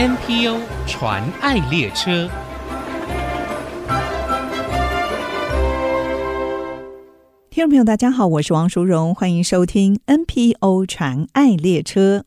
NPO 传爱列车。听众朋友，大家好，我是王淑荣，欢迎收听 NPO 传爱列车。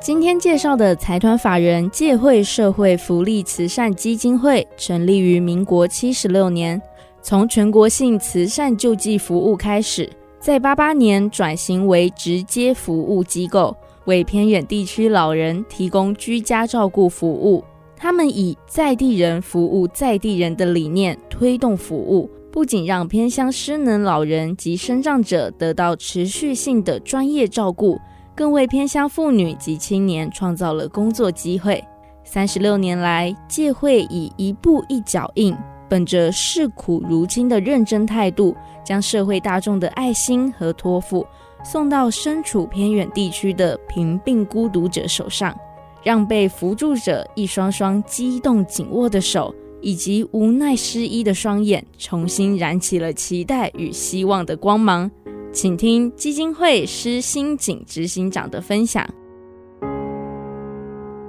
今天介绍的财团法人借会社会福利慈善基金会，成立于民国七十六年，从全国性慈善救济服务开始，在八八年转型为直接服务机构，为偏远地区老人提供居家照顾服务。他们以在地人服务在地人的理念推动服务。不仅让偏乡失能老人及身障者得到持续性的专业照顾，更为偏乡妇女及青年创造了工作机会。三十六年来，介惠以一步一脚印，本着视苦如亲的认真态度，将社会大众的爱心和托付送到身处偏远地区的贫病孤独者手上，让被扶助者一双双激动紧握的手。以及无奈失依的双眼，重新燃起了期待与希望的光芒。请听基金会施新景执行长的分享。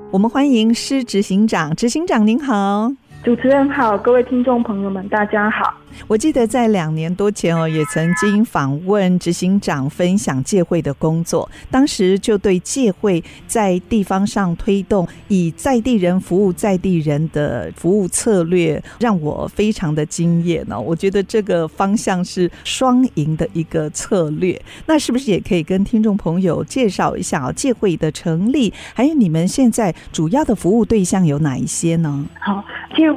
我们欢迎施执行长，执行长您好。主持人好，各位听众朋友们，大家好。我记得在两年多前哦，也曾经访问执行长分享介惠的工作，当时就对介惠在地方上推动以在地人服务在地人的服务策略，让我非常的惊艳呢。我觉得这个方向是双赢的一个策略。那是不是也可以跟听众朋友介绍一下啊？介惠的成立，还有你们现在主要的服务对象有哪一些呢？好，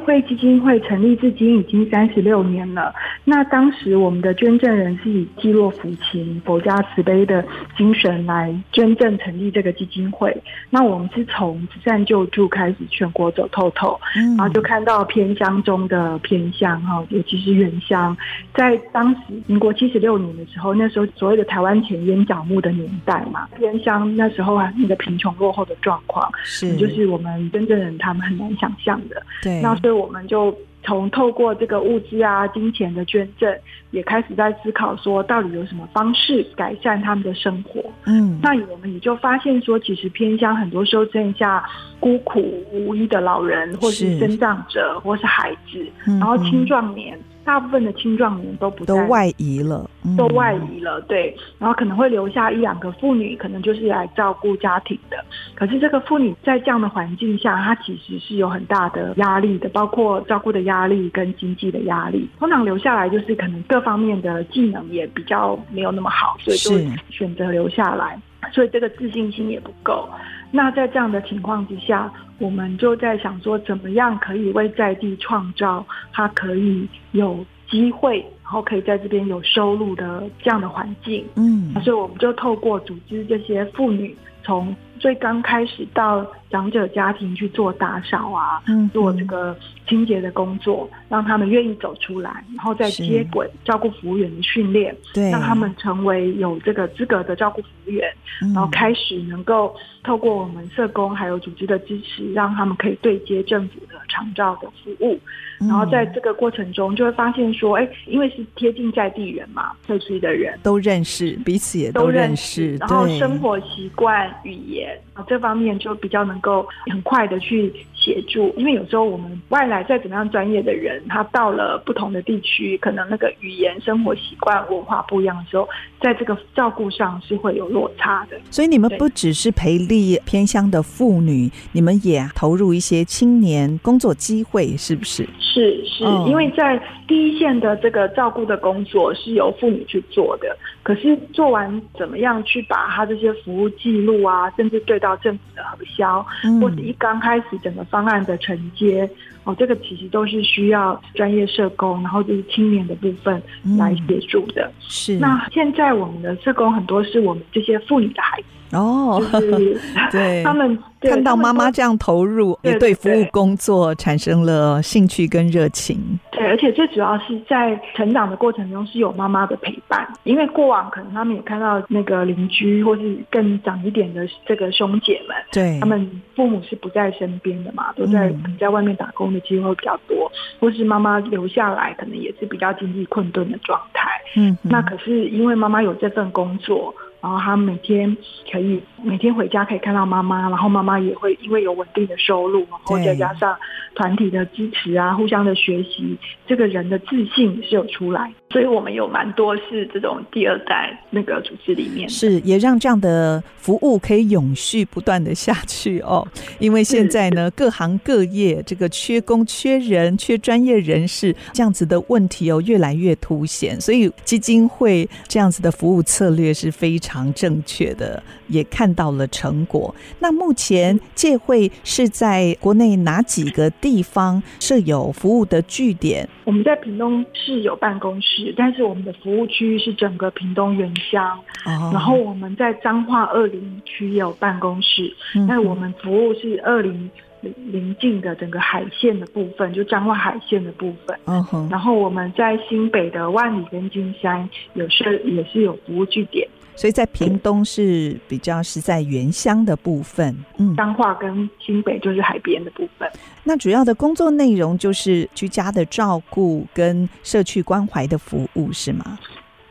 惠基金会成立至今已经三十六年了。那当时我们的捐赠人是以济弱扶倾、佛家慈悲的精神来捐赠成立这个基金会。那我们是从慈善救助开始，全国走透透，然后就看到偏乡中的偏乡哈，尤其是原乡，在当时民国七十六年的时候，那时候所谓的台湾前烟角木的年代嘛，偏乡那时候啊，那个贫穷落后的状况是，就是我们捐赠人他们很难想象的。对，那所以我们就。从透过这个物资啊、金钱的捐赠，也开始在思考说，到底有什么方式改善他们的生活。嗯，那我们也就发现说，其实偏乡很多时候剩下孤苦无依的老人，或是生长者，或是孩子，然后青壮年。大部分的青壮年都不在都外移了，嗯，都外移了，对，然后可能会留下一两个妇女，可能就是来照顾家庭的。可是这个妇女在这样的环境下，她其实是有很大的压力的，包括照顾的压力跟经济的压力。通常留下来就是可能各方面的技能也比较没有那么好，所以就选择留下来，所以这个自信心也不够。那在这样的情况之下，我们就在想说，怎么样可以为在地创造他可以有机会，然后可以在这边有收入的这样的环境。嗯，所以我们就透过组织这些妇女，从最刚开始到长者家庭去做打扫啊，嗯，做这个清洁的工作，让他们愿意走出来，然后再接轨照顾服务员的训练，对，让他们成为有这个资格的照顾服务员，然后开始能够透过我们社工还有组织的支持，让他们可以对接政府的长照的服务，然后在这个过程中就会发现说，哎，因为是贴近在地人嘛，社区的人。都认识彼此，也都认识，然后生活习惯、语言啊这方面就比较能够很快的去协助，因为有时候我们外来再怎么样专业的人，他到了不同的地区，可能那个语言、生活习惯、文化不一样的时候，在这个照顾上是会有落差的。所以你们不只是培力偏乡的妇女，你们也投入一些青年工作机会，是不是？是是，因为在第一线的这个照顾的工作是由妇女去做的，可是做完怎么样去把他这些服务记录啊，甚至对到政府的核销，或者一刚开始整个方案的承接，哦，这个其实都是需要专业社工，然后就是青年的部分来协助的。嗯、是，那现在我们的社工很多是我们这些妇女的孩子。哦，就是 对，他们看到妈妈这样投入，也对服务工作产生了兴趣跟热情。对，而且最主要是在成长的过程中是有妈妈的陪伴，因为过往可能他们也看到那个邻居或是更长一点的这个兄姐们，对，他们父母是不在身边的嘛，都在在外面打工的机会比较多，或是妈妈留下来可能也是比较经济困顿的状态。嗯，那可是因为妈妈有这份工作。然后他每天可以每天回家可以看到妈妈，然后妈妈也会因为有稳定的收入，然后再加上团体的支持啊，互相的学习，这个人的自信是有出来。所以我们有蛮多是这种第二代那个组织里面，是也让这样的服务可以永续不断的下去哦。因为现在呢，各行各业这个缺工、缺人、缺专业人士这样子的问题哦，越来越凸显。所以基金会这样子的服务策略是非常正确的，也看到了成果。那目前借会是在国内哪几个地方设有服务的据点？我们在屏东市有办公室。但是我们的服务区域是整个屏东原乡，oh. 然后我们在彰化二林区也有办公室，那、mm hmm. 我们服务是二林邻近的整个海线的部分，就彰化海线的部分。嗯哼、uh，huh. 然后我们在新北的万里跟金山有设也是有服务据点。所以在屏东是比较是在原乡的部分，嗯，彰化跟新北就是海边的部分。那主要的工作内容就是居家的照顾跟社区关怀的服务，是吗？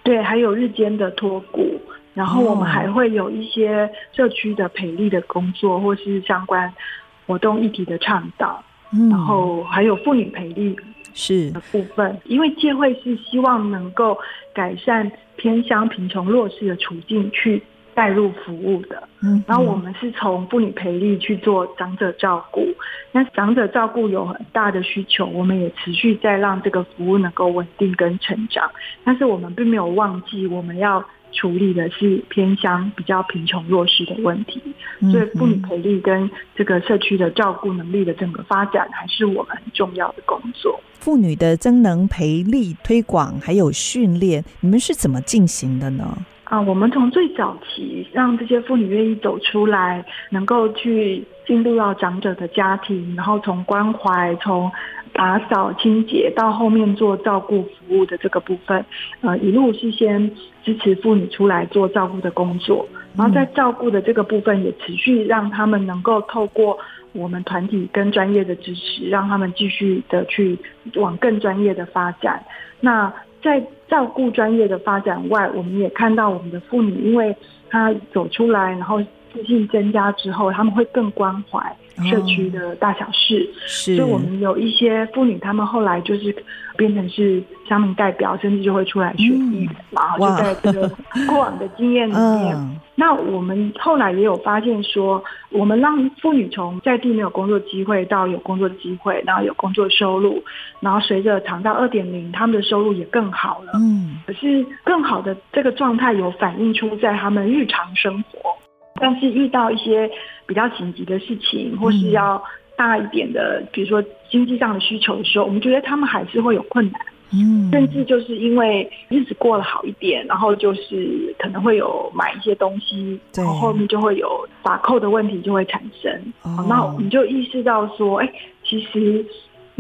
对，还有日间的托顾，然后我们还会有一些社区的培力的工作，或是相关活动议题的倡导，嗯，然后还有妇女培力是的部分，因为界会是希望能够改善。偏乡贫穷弱势的处境去带入服务的，嗯，然后我们是从妇女培力去做长者照顾，那长者照顾有很大的需求，我们也持续在让这个服务能够稳定跟成长，但是我们并没有忘记我们要处理的是偏乡比较贫穷弱势的问题，所以妇女培力跟这个社区的照顾能力的整个发展还是我们很重要的工作。妇女的增能培力推广还有训练，你们是怎么进行的呢？啊，我们从最早期让这些妇女愿意走出来，能够去进入到长者的家庭，然后从关怀、从打扫清洁到后面做照顾服务的这个部分，呃，一路是先支持妇女出来做照顾的工作，然后在照顾的这个部分也持续让他们能够透过。我们团体跟专业的支持，让他们继续的去往更专业的发展。那在照顾专业的发展外，我们也看到我们的妇女，因为她走出来，然后自信增加之后，他们会更关怀。社区的大小事。哦、是，所以我们有一些妇女，她们后来就是变成是乡民代表，甚至就会出来学艺，嗯、然后就在这个过往的经验里面。嗯 那我们后来也有发现说，我们让妇女从在地没有工作机会到有工作机会，然后有工作收入，然后随着长到二点零，他们的收入也更好了。嗯，可是更好的这个状态有反映出在他们日常生活，但是遇到一些比较紧急的事情，或是要大一点的，比如说经济上的需求的时候，我们觉得他们还是会有困难。嗯，甚至就是因为日子过得好一点，然后就是可能会有买一些东西，然后后面就会有打扣的问题就会产生。哦，那我们就意识到说，哎，其实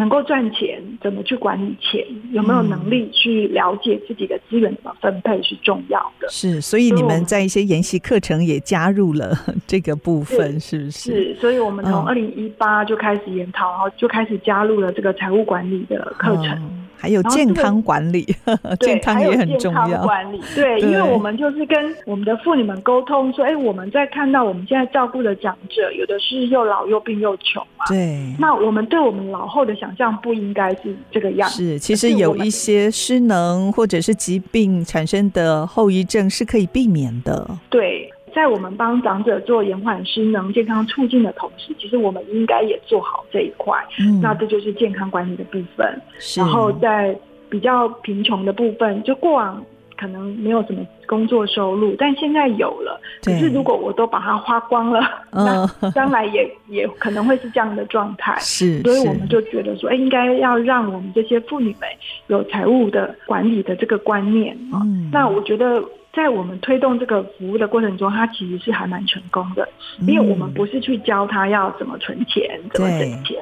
能够赚钱，怎么去管理钱，有没有能力去了解自己的资源怎么分配是重要的。是，所以你们在一些研习课程也加入了 这个部分，是，是不是？是，所以我们从二零一八就开始研讨，然后就开始加入了这个财务管理的课程。哦还有健康管理，这个、健康也很重要。健康管理，对，对，因为我们就是跟我们的妇女们沟通说，哎，我们在看到我们现在照顾的长者，有的是又老又病又穷嘛。对。那我们对我们老后的想象不应该是这个样子。是，其实有一些失能或者是疾病产生的后遗症是可以避免的。对。在我们帮长者做延缓失能健康促进的同时，其实我们应该也做好这一块。嗯，那这就是健康管理的部分。是。然后在比较贫穷的部分，就过往可能没有什么工作收入，但现在有了。对。可是如果我都把它花光了，嗯，那将来也也可能会是这样的状态。是。所以我们就觉得说，哎，应该要让我们这些妇女们有财务的管理的这个观念。嗯。那我觉得。在我们推动这个服务的过程中，它其实是还蛮成功的，因为我们不是去教他要怎么存钱、怎么省钱，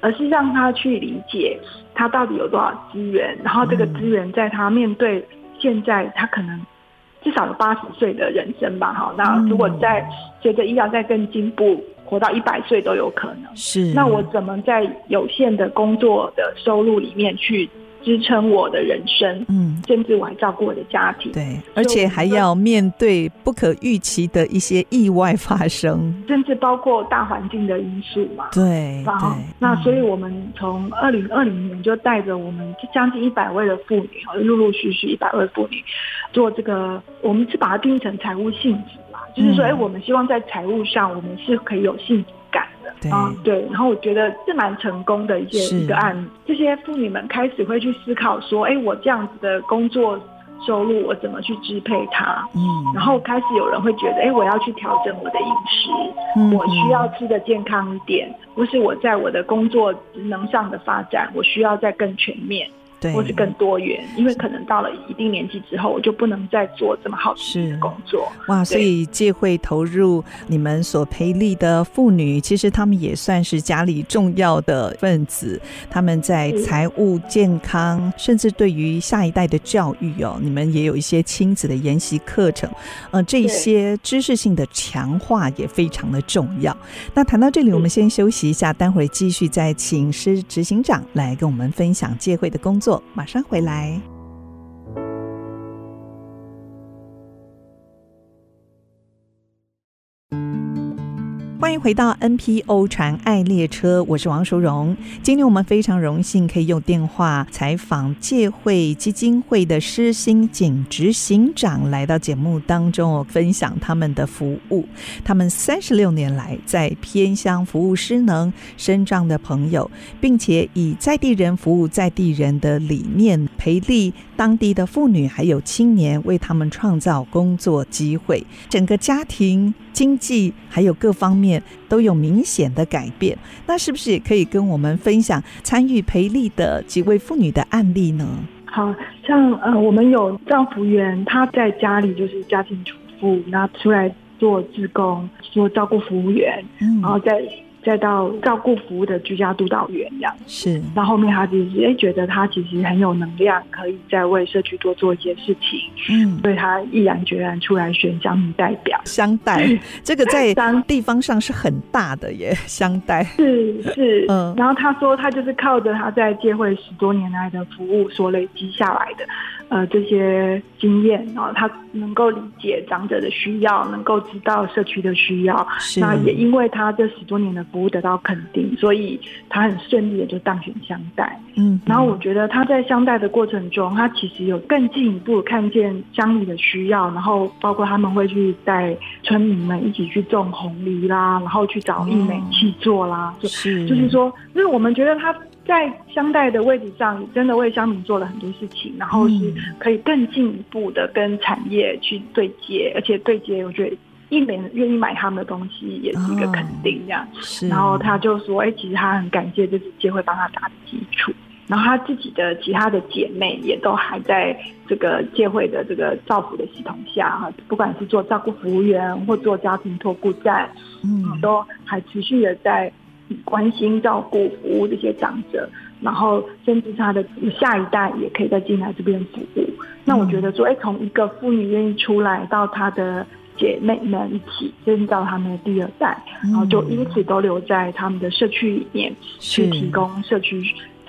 而是让他去理解他到底有多少资源，然后这个资源在他面对现在他可能至少有八十岁的人生吧，哈，那如果在随着医疗再更进步，活到一百岁都有可能。是，那我怎么在有限的工作的收入里面去支撑我的人生，嗯，甚至我还照顾我的家庭，对，而且还要面对不可预期的一些意外发生，甚至包括大环境的因素嘛，对，然后对那所以我们从二零二零年就带着我们将近一百位的妇女，陆陆续续一百位妇女做这个，我们是把它定义成财务性质嘛，就是说，哎、嗯，我们希望在财务上我们是可以有幸福感的，对啊，对，然后我觉得是蛮成功的一件一个案例，这些妇女们开始会去思考说，哎，我这样子的工作收入我怎么去支配它？嗯，然后开始有人会觉得，哎，我要去调整我的饮食，嗯我需要吃的健康一点，不是我在我的工作职能上的发展，我需要再更全面。对，或是更多元，因为可能到了一定年纪之后，我就不能再做这么好的工作。哇，所以借会投入你们所培力的妇女，其实她们也算是家里重要的分子。他们在财务、健康，甚至对于下一代的教育哦，你们也有一些亲子的研习课程。呃，这些知识性的强化也非常的重要。那谈到这里，我们先休息一下，待会儿继续再请师执行长来跟我们分享借会的工作。马上回来。欢迎回到 NPO 传爱列车，我是王淑荣。今天我们非常荣幸可以用电话采访介会基金会的施欣锦执行长来到节目当中，分享他们的服务。他们三十六年来在偏乡服务失能、身障的朋友，并且以在地人服务在地人的理念，培力当地的妇女还有青年，为他们创造工作机会，整个家庭经济还有各方面都有明显的改变，那是不是也可以跟我们分享参与培力的几位妇女的案例呢？好像呃，我们有丈夫员，他在家里就是家庭主妇，那出来做志工，做照顾服务员，嗯，然后再。再到照顾服务的居家督导员这样。是，到后面他其实哎觉得他其实很有能量，可以再为社区多做一些事情，嗯，所以他毅然决然出来选乡民代表。乡代。这个在地方上是很大的耶，乡代。是是，嗯，然后他说他就是靠着他在介会十多年来的服务所累积下来的。呃，这些经验，然后他能够理解长者的需要，能够知道社区的需要。那也因为他这十多年的服务得到肯定，所以他很顺利的就当选乡代。嗯。然后我觉得他在乡代的过程中，他其实有更进一步看见乡里的需要，然后包括他们会去带村民们一起去种红梨啦，然后去找艺美去做啦。就、是。就是说，就是我们觉得他。在相待的位置上，真的为乡民做了很多事情，然后是可以更进一步的跟产业去对接，而且对接，我觉得一年愿意买他们的东西也是一个肯定，这样。哦、是。然后他就说：“哎、欸，其实他很感谢这次机会帮他打的基础。然后他自己的其他的姐妹也都还在这个借会的这个照顾的系统下哈，不管是做照顾服务员或做家庭托顾站，嗯，都还持续的在。”关心照顾服务这些长者，然后甚至他的下一代也可以再进来这边服务。那我觉得说，哎，从一个妇女愿意出来，到她的姐妹们一起，甚至到他们的第二代，然后就因此都留在他们的社区里面去提供社区。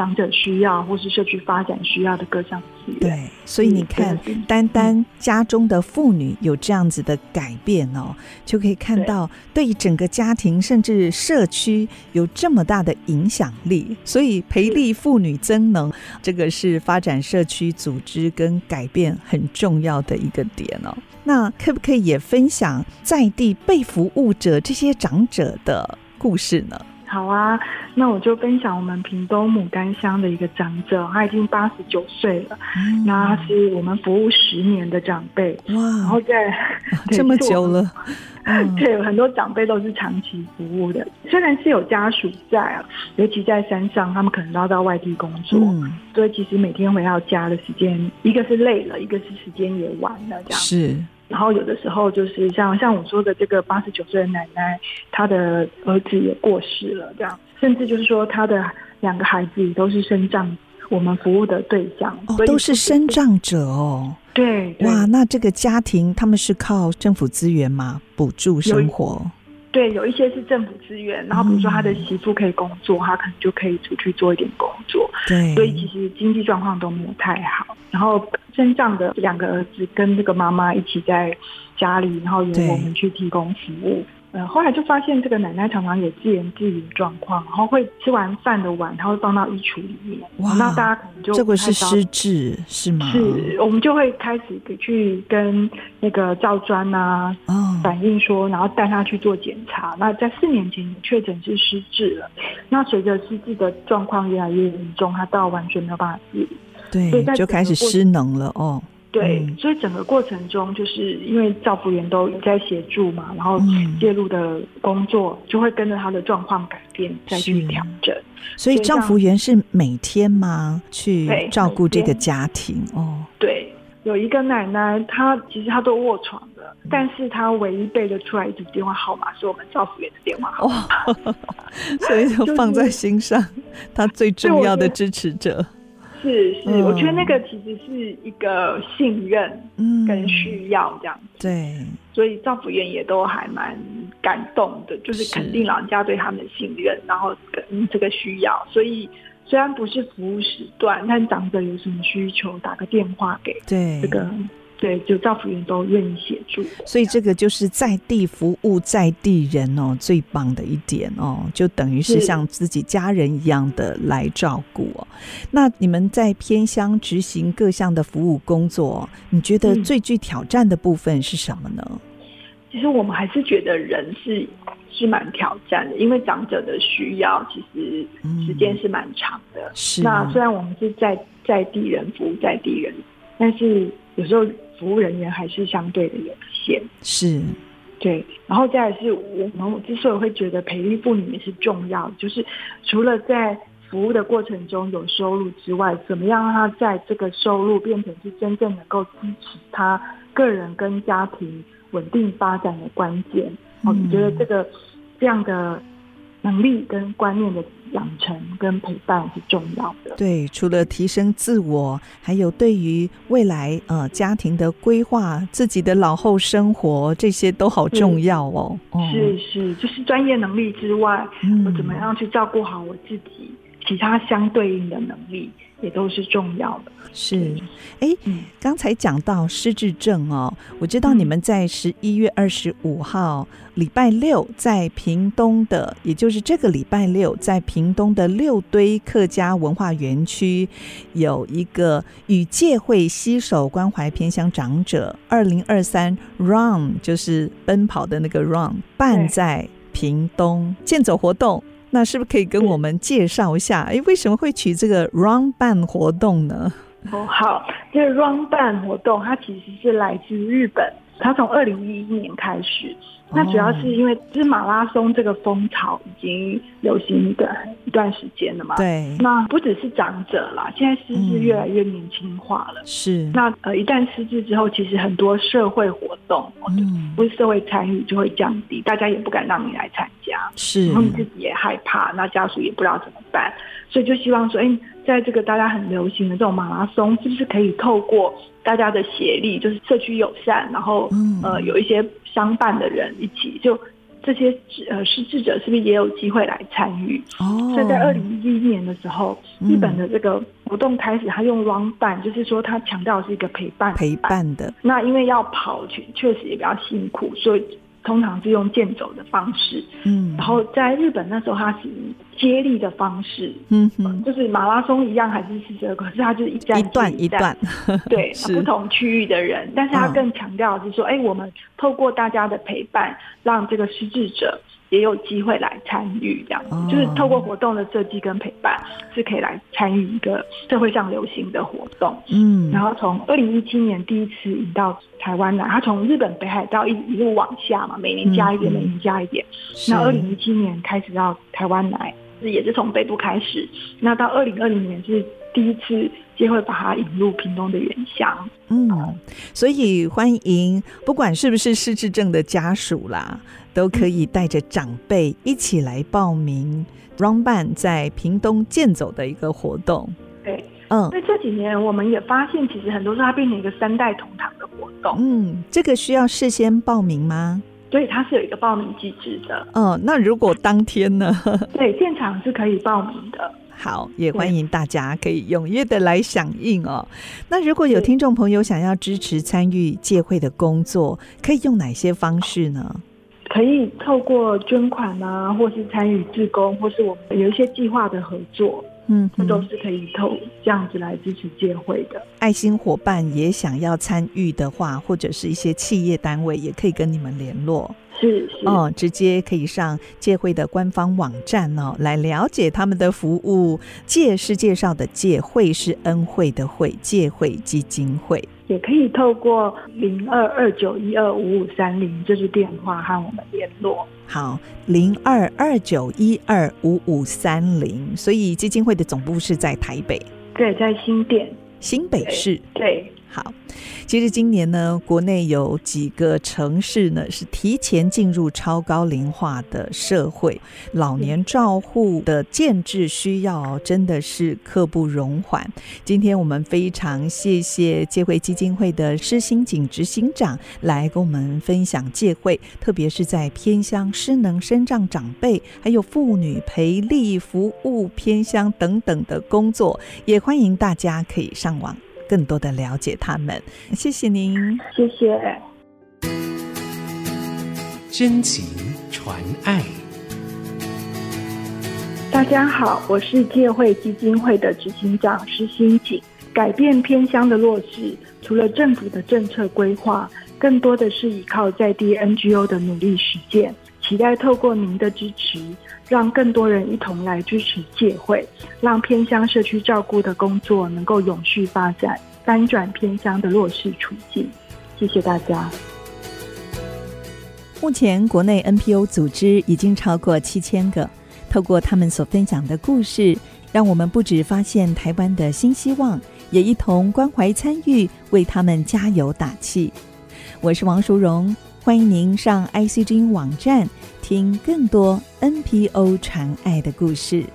长者需要或是社区发展需要的各项资源，对，所以你看，单单家中的妇女有这样子的改变哦，嗯、就可以看到对整个家庭甚至社区有这么大的影响力。所以培力妇女增能，这个是发展社区组织跟改变很重要的一个点哦。那可不可以也分享在地被服务者这些长者的故事呢？好啊，那我就分享我们屏东牡丹乡的一个长者，他已经八十九岁了，嗯、那他是我们服务十年的长辈，哇，然后在 这么久了，对，很多长辈都是长期服务的，虽然是有家属在啊，尤其在山上，他们可能都要到外地工作，嗯、所以其实每天回到家的时间，一个是累了，一个是时间也晚了，这样。是。然后有的时候就是像像我说的这个八十九岁的奶奶，她的儿子也过世了，这样，甚至就是说她的两个孩子都是身障，我们服务的对象，哦，都是身障者哦。对，对，哇，那这个家庭他们是靠政府资源吗？补助生活？对，有一些是政府资源，然后比如说他的媳妇可以工作，他可能就可以出去做一点工作。对，所以其实经济状况都没有太好。然后身上的两个儿子跟这个妈妈一起在家里，然后由我们去提供服务。呃，后来就发现这个奶奶常常有自言自语的状况，然后会吃完饭的碗，她会放到衣橱里面。哇，那大家可能就这个是失智是吗？是，我们就会开始去跟那个赵专啊，哦，反映说，然后带她去做检查。那在四年前确诊是失智了，那随着失智的状况越来越严重，她到完全没有办法自理，对，就开始失能了哦。对，所以整个过程中，就是因为照服员都在协助嘛，然后介入的工作就会跟着他的状况改变再去调整。所以照服员是每天吗？去照顾这个家庭哦。对，有一个奶奶，她其实她都卧床的，但是她唯一背得出来一组电话号码是我们照服员的电话号码，哦、所以就放在心上，她最重要的支持者。是是是，我觉得那个其实是一个信任，嗯，跟需要这样子。对，所以照服员也都还蛮感动的，就是肯定老人家对他们的信任，然后跟这个需要。所以虽然不是服务时段，但长者有什么需求，打个电话给对这个。对，就照服员都愿意协助，所以这个就是在地服务在地人哦，最棒的一点哦，就等于是像自己家人一样的来照顾哦。那你们在偏乡执行各项的服务工作，你觉得最具挑战的部分是什么呢？嗯、其实我们还是觉得人是是蛮挑战的，因为长者的需要其实时间是蛮长的。嗯、是，那虽然我们是在在地人服务在地人，但是有时候。服务人员还是相对的有限，是，对。然后再来是我们之所以会觉得培育妇女也是重要，就是除了在服务的过程中有收入之外，怎么样让她在这个收入变成是真正能够支持她个人跟家庭稳定发展的关键。我、嗯、觉得这个这样的能力跟观念的。养成跟陪伴是重要的。对，除了提升自我，还有对于未来呃家庭的规划、自己的老后生活，这些都好重要哦。是是，就是专业能力之外，嗯、我怎么样去照顾好我自己，其他相对应的能力。也都是重要的。是，哎，刚才讲到失智症哦，我知道你们在十一月二十五号礼拜六在屏东的，也就是这个礼拜六在屏东的六堆客家文化园区有一个与界会携手关怀偏乡长者二零二三 Run，就是奔跑的那个 Run，办在屏东健走活动。那是不是可以跟我们介绍一下？哎，为什么会取这个 Run Ban 活动呢？哦，好，这个 Run Ban 活动它其实是来自日本，它从二零一一年开始。那主要是因为，就是马拉松这个风潮已经流行一个一段时间了嘛。对。那不只是长者啦，现在失智越来越年轻化了。是。那呃，一旦失智之后，其实很多社会活动，嗯，不是社会参与就会降低，大家也不敢让你来参加。是。然后你自己也害怕，那家属也不知道怎么办，所以就希望说，哎，在这个大家很流行的这种马拉松，是不是可以透过大家的协力，就是社区友善，然后呃，有一些。相伴的人一起，就这些呃失智者是不是也有机会来参与？哦，所以在二零一一年的时候，嗯，日本的这个活动开始，他用 run 伴，就是说他强调是一个陪伴陪伴的。那因为要跑，确确实也比较辛苦，所以。通常是用健走的方式，嗯，然后在日本那时候，它是以接力的方式，嗯哼，就是马拉松一样，还是是这个，可是它就是一站一段一段，对，不同区域的人，但是它更强调的是说，哎、嗯欸，我们透过大家的陪伴，让这个失智者。也有机会来参与，这样子、哦、就是透过活动的设计跟陪伴，是可以来参与一个社会上流行的活动。嗯，然后从二零一七年第一次引到台湾来，他从日本北海道一一路往下嘛，每年加一点，嗯、每年加一点。那二零一七年开始到台湾来，是也是从北部开始。那到二零二零年是第一次机会把它引入屏东的原乡。嗯，所以欢迎不管是不是失智症的家属啦。都可以带着长辈一起来报名 Run 办在屏东健走的一个活动。对，嗯，所以这几年我们也发现，其实很多时候它变成一个三代同堂的活动。嗯，这个需要事先报名吗？所以它是有一个报名机制的。嗯，那如果当天呢？对，现场是可以报名的。好，也欢迎大家可以踊跃的来响应哦。那如果有听众朋友想要支持参与介会的工作，可以用哪些方式呢？可以透过捐款啊，或是参与志工，或是我们有一些计划的合作。嗯，这都是可以透这样子来支持介会的。爱心伙伴也想要参与的话，或者是一些企业单位，也可以跟你们联络。是是哦，直接可以上介会的官方网站哦，来了解他们的服务。介是介绍的介，会是恩惠的会，介会基金会。也可以透过零二二九一二五五三零，这是电话和我们联络。好，零二二九一二五五三零。所以基金会的总部是在台北，对，在新店，新北市，对。好，其实今年呢，国内有几个城市呢是提前进入超高龄化的社会，老年照护的建制需要真的是刻不容缓。今天我们非常谢谢介会基金会的施欣锦执行长来跟我们分享介会，特别是在偏乡失能身障长辈还有妇女培力服务偏乡等等的工作，也欢迎大家可以上网。更多的了解他们，谢谢您，谢谢。真情传爱。大家好，我是界会基金会的执行长施新锦。改变偏乡的落实，除了政府的政策规划，更多的是依靠在地 NGO 的努力实践。期待透过您的支持，让更多人一同来支持借会，让偏乡社区照顾的工作能够永续发展，翻转偏乡的弱势处境。谢谢大家。目前国内 NPO 组织已经超过七千个，透过他们所分享的故事，让我们不止发现台湾的新希望，也一同关怀参与，为他们加油打气。我是王淑荣。欢迎您上 iCG 网站听更多 NPO 传爱的故事。